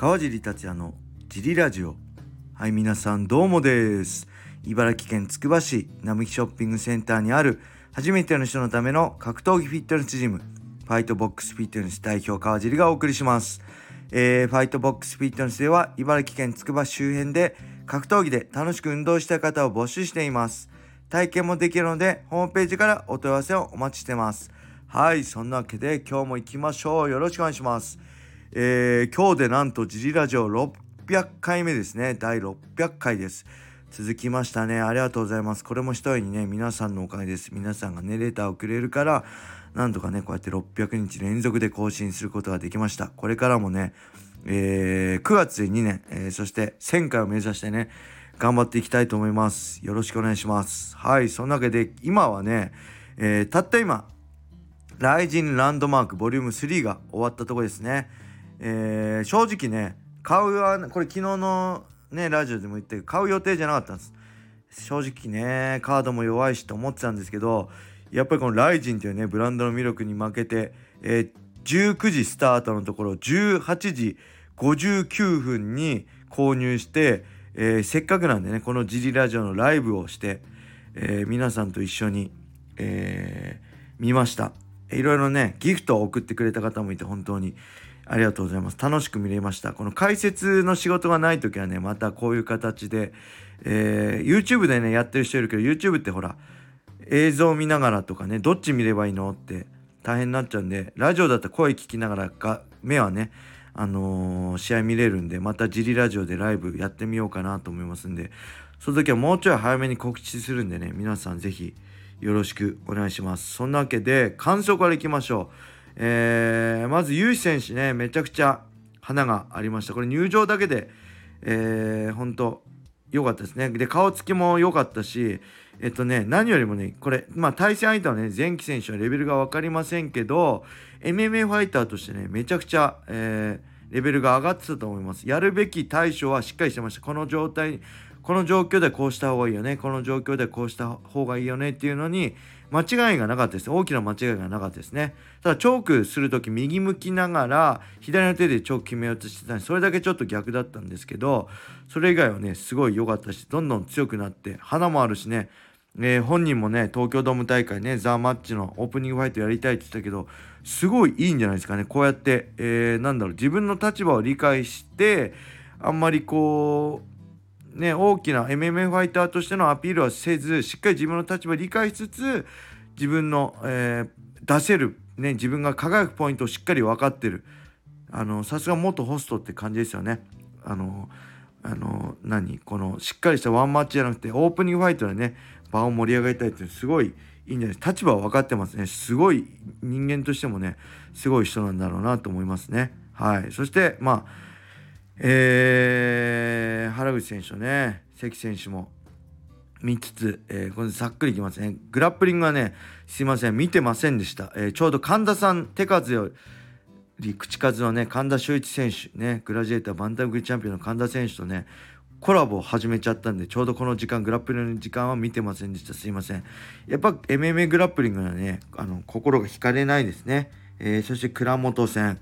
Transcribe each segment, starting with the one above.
川尻達也のジリラジオ。はい皆さんどうもです。茨城県つくば市並木ショッピングセンターにある初めての人のための格闘技フィットネスジムファイトボックスフィットネス代表川尻がお送りします。えー、ファイトボックスフィットネスでは茨城県つくば周辺で格闘技で楽しく運動したい方を募集しています。体験もできるのでホームページからお問い合わせをお待ちしてます。はいそんなわけで今日も行きましょう。よろしくお願いします。えー、今日でなんとジリラジオ600回目ですね。第600回です。続きましたね。ありがとうございます。これも一重にね皆さんのおかげです。皆さんがねレターをくれるからなんとかねこうやって600日連続で更新することができました。これからもねえー、9月で2年、えー、そして1000回を目指してね頑張っていきたいと思います。よろしくお願いします。はいそんなわけで今はね、えー、たった今ライジンランドマークボリューム3が終わったとこですね。えー、正直ね買うはこれ昨日のねラジオでも言って買う予定じゃなかったんです。正直ねカードも弱いしと思ってたんですけどやっぱりこのライジンというねブランドの魅力に負けて、えー、19時スタートのところ18時59分に購入して、えー、せっかくなんでねこのジリラジオのライブをして、えー、皆さんと一緒に、え見ました。いろいろねギフトを送ってくれた方もいて本当に。ありがとうございます。楽しく見れました。この解説の仕事がない時はね、またこういう形で、えー、YouTube でね、やってる人いるけど、YouTube ってほら、映像見ながらとかね、どっち見ればいいのって大変になっちゃうんで、ラジオだったら声聞きながらか、目はね、あのー、試合見れるんで、またジリラジオでライブやってみようかなと思いますんで、その時はもうちょい早めに告知するんでね、皆さんぜひよろしくお願いします。そんなわけで、感想からいきましょう。えー、まず、ユーシ選手ね、めちゃくちゃ花がありました。これ入場だけで、えー、本当良かったですね。で、顔つきも良かったし、えっとね、何よりもね、これ、まあ対戦相手はね、前期選手はレベルが分かりませんけど、MMA ファイターとしてね、めちゃくちゃ、えー、レベルが上がってたと思います。やるべき対処はしっかりしてました。この状態、この状況でこうした方がいいよね。この状況でこうした方がいいよねっていうのに、間違いがなかったです。大きな間違いがなかったですね。ただ、チョークするとき右向きながら、左の手でチョーク決めようとしてたんで、それだけちょっと逆だったんですけど、それ以外はね、すごい良かったし、どんどん強くなって、花もあるしね、えー、本人もね、東京ドーム大会ね、ザ・マッチのオープニングファイトやりたいって言ったけど、すごいいいんじゃないですかね。こうやって、えー、なんだろう、自分の立場を理解して、あんまりこう、ね、大きな MMA ファイターとしてのアピールはせずしっかり自分の立場を理解しつつ自分の、えー、出せる、ね、自分が輝くポイントをしっかり分かってる。あのさすが元ホストって感じですよね。あのあの何？このしっかりしたワンマッチじゃなくてオープニングファイトでね場を盛り上げたいっていうすごいいいんじゃないですか。立場は分かってますね。すごい人間としてもねすごい人なんだろうなと思いますね。はい。そしてまあえー、原口選手とね、関選手も見つつ、えー、これざっくりいきますね。グラップリングはね、すいません、見てませんでした。えー、ちょうど神田さん、手数より口数のね、神田修一選手、ね、グラジエーターバンタム級チャンピオンの神田選手とね、コラボを始めちゃったんで、ちょうどこの時間、グラップリングの時間は見てませんでした。すいません。やっぱ MMA グラップリングはね、あの、心が惹かれないですね。えー、そして倉本戦。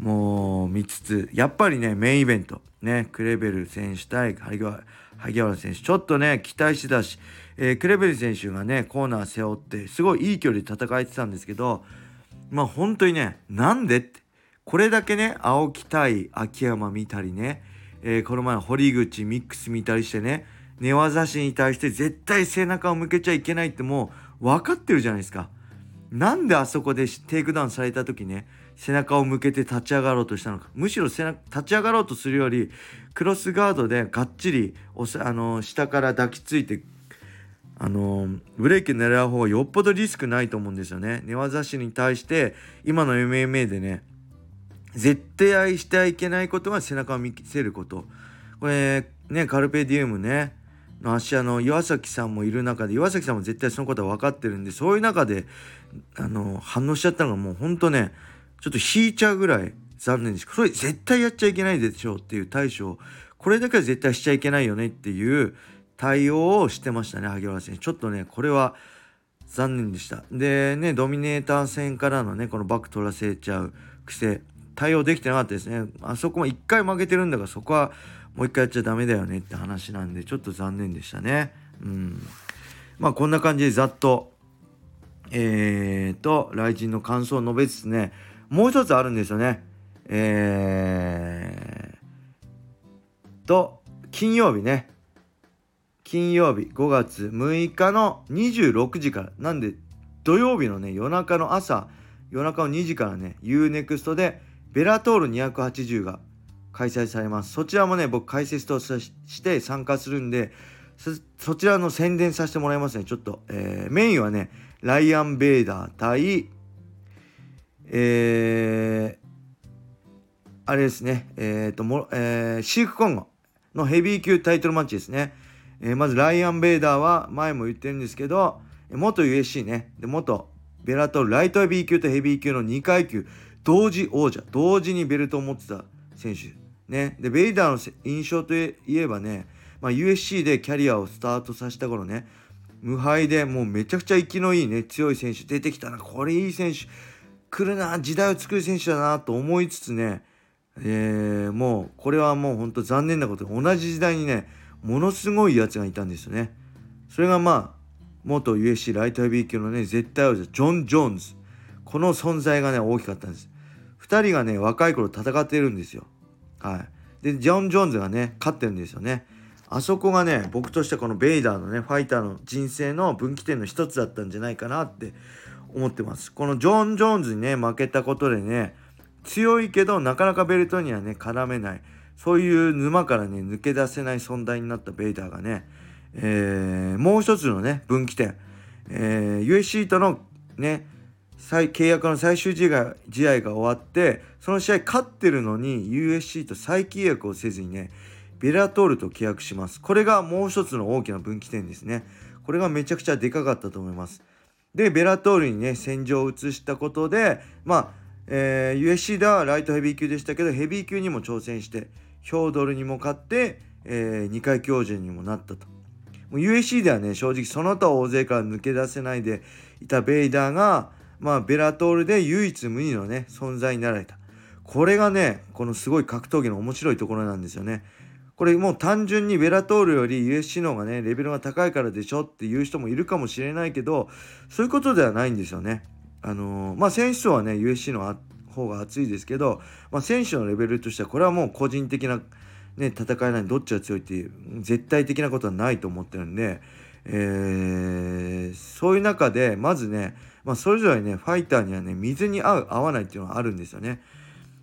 もう見つつ、やっぱりね、メインイベント、ね、クレベル選手対萩原選手、ちょっとね、期待してたし、えー、クレベル選手がね、コーナー背負って、すごいいい距離で戦えてたんですけど、まあ本当にね、なんでって、これだけね、青木対秋山見たりね、えー、この前堀口ミックス見たりしてね、寝技師に対して絶対背中を向けちゃいけないってもう分かってるじゃないですか。なんであそこでテイクダウンされた時ね、背中を向けて立ち上がろうとしたのかむしろ背中立ち上がろうとするよりクローズドガードでがっちりあの下から抱きついてあのブレイク狙う方がよっぽどリスクないと思うんですよね。寝技師に対して今の MMA でね絶対愛してはいけないことは背中を見せること。これねカルペディウムねの足あの岩崎さんもいる中で岩崎さんも絶対そのことは分かってるんでそういう中であの反応しちゃったのがもうほんとねちょっと引いちゃうぐらい残念です。それ絶対やっちゃいけないでしょうっていう対処これだけは絶対しちゃいけないよねっていう対応をしてましたね、萩原選手。ちょっとね、これは残念でした。でね、ドミネーター戦からのね、このバック取らせちゃう癖。対応できてなかったですねあそこも1回負けてるんだからそこはもう1回やっちゃダメだよねって話なんでちょっと残念でしたねうんまあこんな感じでざっとえーと来人の感想を述べつつねもう一つあるんですよね。えーと金曜日ね。金曜日5月6日の26時から。なんで土曜日のね夜中の朝夜中の2時からね UNEXT でベラトール280が開催されます。そちらもね僕解説として参加するんでそちらの宣伝させてもらいますね。ちょっと、えー、メインはねライアン・ベイダー対えー、あれですね。え、ー、とも、えー、シークコンゴのヘビー級タイトルマッチですね、えー、まずライアン・ベイダーは前も言ってるんですけど元 USC ね。で元ベラトルライトヘビー級とヘビー級の2階級。同時王者。同時にベルトを持ってた選手。ね。でベイダーの印象といえばね、まあ、USC でキャリアをスタートさせた頃ね無敗でもうめちゃくちゃ生きのいいね強い選手出てきたなこれいい選手来るな時代を作る選手だなと思いつつね、えー、もうこれはもうほんと残念なことで同じ時代にねものすごいやつがいたんですよね。それがまあ元 USC ライトヘビー級のね絶対王者ジョン・ジョーンズ。この存在がね大きかったんです。2人がね若い頃戦ってるんですよ。はい。でジョン・ジョーンズがね勝ってるんですよね。あそこがね僕としてこのベイダーのねファイターの人生の分岐点の一つだったんじゃないかなって思ってます。このジョン・ジョーンズにね負けたことでね強いけどなかなかベルトにはね絡めない。そういう沼からね抜け出せない存在になったベイダーがねえー、もう一つのね分岐点、えー、USC とのね再契約の最終試合試合が終わってその試合勝ってるのに USC と再契約をせずにねベラトールと契約します。これがもう一つの大きな分岐点ですね。これがめちゃくちゃでかかったと思います。でベラトールにね戦場を移したことでまあ、えー、USC ではライトヘビー級でしたけどヘビー級にも挑戦してヒョードルにも勝って、えー、2階教授にもなったと。USC ではね正直その他大勢から抜け出せないでいたベイダーが、まあ、ベラトールで唯一無二のね存在になられた。これがねこのすごい格闘技の面白いところなんですよね。これもう単純にベラトールより USC の方がねレベルが高いからでしょっていう人もいるかもしれないけどそういうことではないんですよねあのー、まあ選手層はね USC の方が熱いですけど、まあ、選手のレベルとしてはこれはもう個人的なね、戦えないどっちが強いっていう絶対的なことはないと思ってるんで、えー、そういう中でまずね、まあ、それぞれねファイターにはね水に合う合わないっていうのがあるんですよね。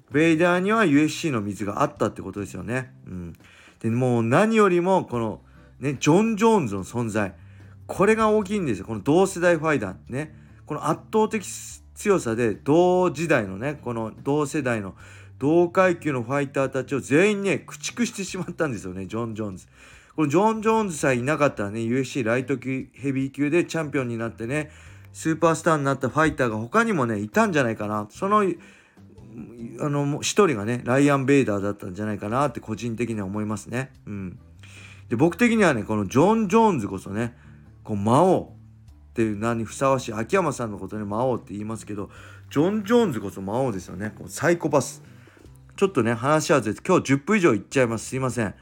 ベイダーには USC の水があったってことですよね。うん、でもう何よりもこのねジョン・ジョーンズの存在これが大きいんですよこの同世代ファイターねこの圧倒的強さで同時代のねこの同世代の同階級のファイターたちを全員ね、駆逐してしまったんですよね、ジョン・ジョーンズ。このジョン・ジョーンズさえいなかったらね、UFC ライト級ヘビー級でチャンピオンになってね、スーパースターになったファイターが他にもね、いたんじゃないかな。その、あの、一人がね、ライアン・ベイダーだったんじゃないかなって個人的には思いますね。うん。で、僕的にはね、このジョン・ジョーンズこそね、こう魔王っていう名にふさわしい、秋山さんのことね、魔王って言いますけど、ジョン・ジョーンズこそ魔王ですよね。こうサイコパス。ちょっとね、話はずれて、今日10分以上いっちゃいます。すいません。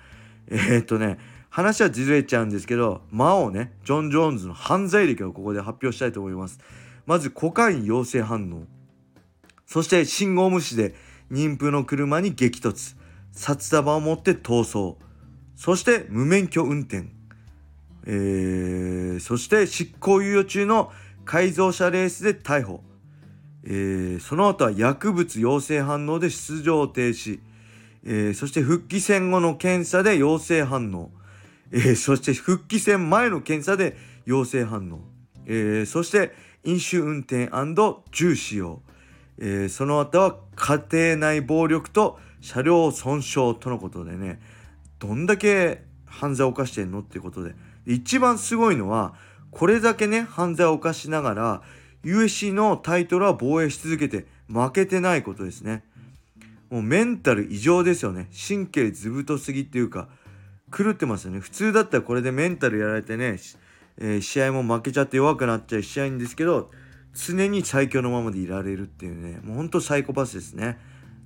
えー、っとね、話はずれちゃうんですけど、魔王ね、ジョン・ジョーンズの犯罪歴をここで発表したいと思います。まず、コカイン陽性反応。そして、信号無視で妊婦の車に激突。札束を持って逃走。そして、無免許運転。えー、そして、執行猶予中の改造車レースで逮捕。えー、その後は薬物陽性反応で出場停止、えー、そして復帰戦後の検査で陽性反応、えー、そして復帰戦前の検査で陽性反応、えー、そして飲酒運転銃使用、えー、その後は家庭内暴力と車両損傷とのことでねどんだけ犯罪を犯してんのっていうことで一番すごいのはこれだけね犯罪を犯しながら USC のタイトルは防衛し続けて負けてないことですね。もうメンタル異常ですよね。神経ずぶとすぎっていうか、狂ってますよね。普通だったらこれでメンタルやられてね、えー、試合も負けちゃって弱くなっちゃいしちゃうんですけど、常に最強のままでいられるっていうね、もうほんとサイコパスですね。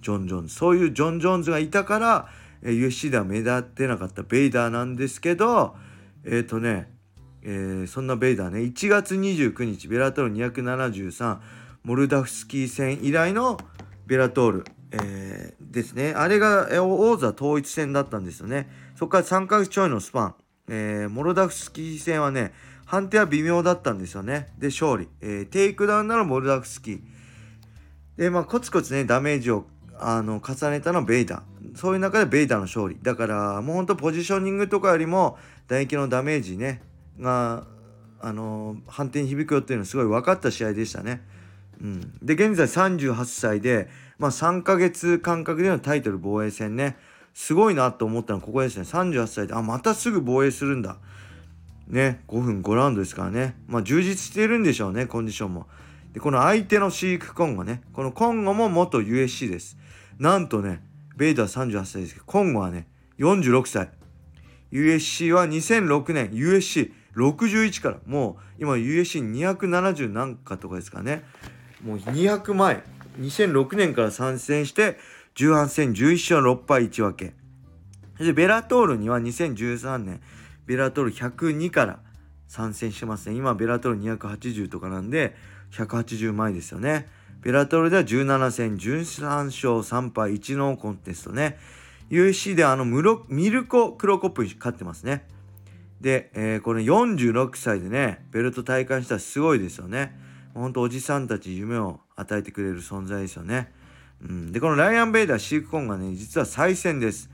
ジョン・ジョーンズ。そういうジョン・ジョーンズがいたから、えー、USC では目立ってなかったベイダーなんですけどえっ、ー、とね、えー、そんなベイダーね1月29日ベラトール273モルダフスキー戦以来のベラトール、えー、ですね。あれが王座統一戦だったんですよね。そこから3ヶ月ちょいのスパン、えー、モルダフスキー戦はね判定は微妙だったんですよね。で勝利、えー、テイクダウンならモルダフスキー。でまあコツコツねダメージをあの重ねたのはベイダー。そういう中でベイダーの勝利。だからもうほんとポジショニングとかよりも打撃のダメージねがあの判定に響くよっていうのはすごい分かった試合でしたね。うん、で現在38歳で、まあ、3ヶ月間隔でのタイトル防衛戦ね。すごいなと思ったのはここですね。38歳であまたすぐ防衛するんだ。ね5分5ラウンドですからね。まあ充実しているんでしょうねコンディションも。でこの相手のシーク・コンゴねこのコンゴも元 USC です。なんとねベイダー38歳ですけどコンゴはね46歳。USC は2006年 USC61 からもう今 USC270 何かとかですかね。もう200前2006年から参戦して18戦11勝6敗1分け。でベラトールには2013年。ベラトル102から参戦してますね。今ベラトル280とかなんで180前ですよね。ベラトルでは17戦13勝3敗1ノーコンテストね。USC であのムロミルコ・クロコップに勝ってますね。で、えー、これ46歳でねベルト体感したらすごいですよね。ほんとおじさんたち夢を与えてくれる存在ですよね。うん、でこのライアン・ベイダーシーク・コンゴがね実は再戦です。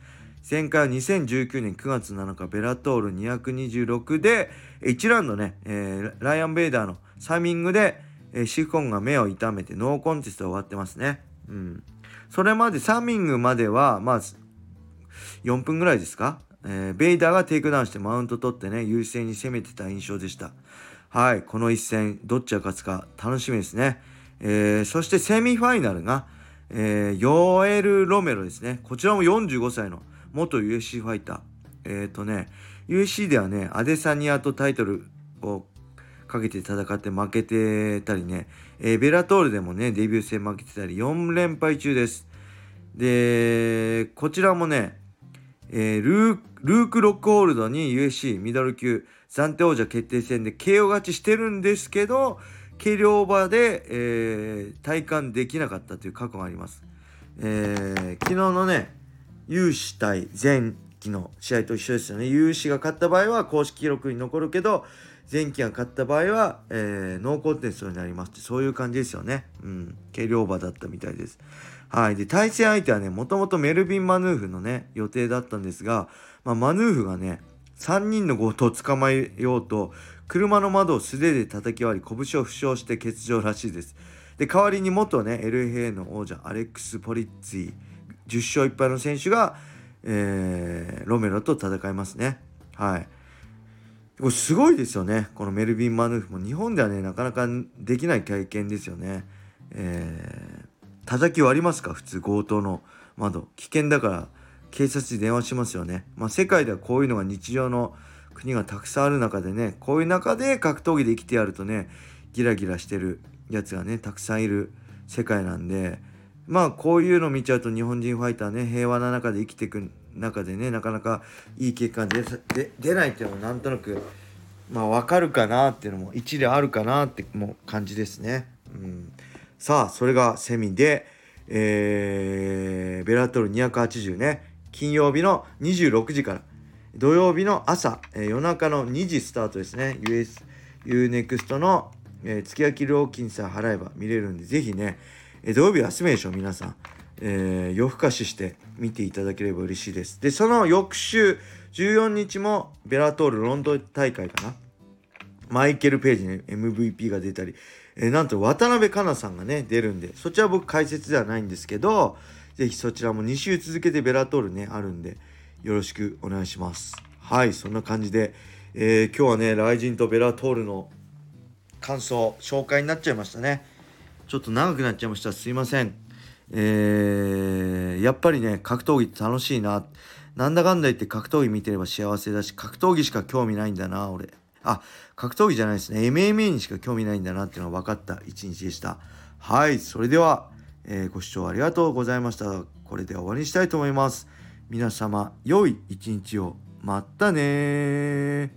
前回は2019年9月7日ベラトール226で1ラウンドね、えー、ライアン・ベイダーのサミングで、えー、シーク・コンゴが目を痛めてノーコンテスト終わってますね。うん、それまでサミングまではまあ4分ぐらいですか、えー、ベイダーがテイクダウンしてマウント取ってね優勢に攻めてた印象でした。はい、この一戦、どっちが勝つか楽しみですね。えー、そしてセミファイナルが、えー、ヨエル・ロメロですね。こちらも45歳の元 USC ファイター。えっ、ー、とね、USC ではね、アデサニアとタイトルをかけて戦って負けてたりね、えー、ベラトールでもね、デビュー戦負けてたり4連敗中です。で、こちらもね、えー、ルーク・ロックホールドに USC ミドル級暫定王者決定戦で KO 勝ちしてるんですけど軽量馬で、えー、体感できなかったという過去があります。えー、昨日のね有志対前期の試合と一緒ですよね有志が勝った場合は公式記録に残るけど前期が勝った場合は、えー、ノーコンテストになりますってそういう感じですよね。うん、軽量馬だったみたいです。はい。で、対戦相手はね、もともとメルビン・マヌーフのね、予定だったんですが、まあ、マヌーフがね、3人の強盗を捕まえようと、車の窓を素手で叩き割り、拳を負傷して欠場らしいです。で、代わりに元ね、LFA の王者、アレックス・ポリッツィ、10勝1敗の選手が、えー、ロメロと戦いますね。はい。これすごいですよね。このメルビン・マヌーフも日本ではね、なかなかできない経験ですよね。えー叩き割りますか？普通強盗の窓危険だから警察に電話しますよねまあ世界ではこういうのが日常の国がたくさんある中でねこういう中で格闘技で生きてやるとねギラギラしてるやつがねたくさんいる世界なんでまあこういうの見ちゃうと日本人ファイターね平和な中で生きていく中でねなかなかいい結果が出出ないっていうのもなんとなくまあ分かるかなっていうのも一理あるかなっても感じですね。うん。さあ、それがセミで、えー、ベラトル280ね、金曜日の26時から、土曜日の朝、えー、夜中の2時スタートですね、US、UNEXT の、えー、月焼料金さえ払えば見れるんで、ぜひね、え、土曜日は休みでしょ、皆さん。えー、夜更かしして見ていただければ嬉しいです。で、その翌週、14日もベラトールロンドン大会かな？マイケル・ページに MVP が出たり、えー、なんと渡辺香奈さんがね、出るんで、そちら僕解説ではないんですけど、ぜひそちらも2週続けてベラトールね、あるんで、よろしくお願いします。はい、そんな感じで、えー、今日はね、ライジンとベラトールの感想、紹介になっちゃいましたね。ちょっと長くなっちゃいました。すいません。えー、やっぱりね、格闘技って楽しいな。なんだかんだ言って格闘技見てれば幸せだし、格闘技しか興味ないんだな、俺。あ、格闘技じゃないですね。MMA にしか興味ないんだなっていうのが分かった一日でした。はい、それでは、えー、ご視聴ありがとうございましたこれで終わりにしたいと思います皆様良い一日をまたね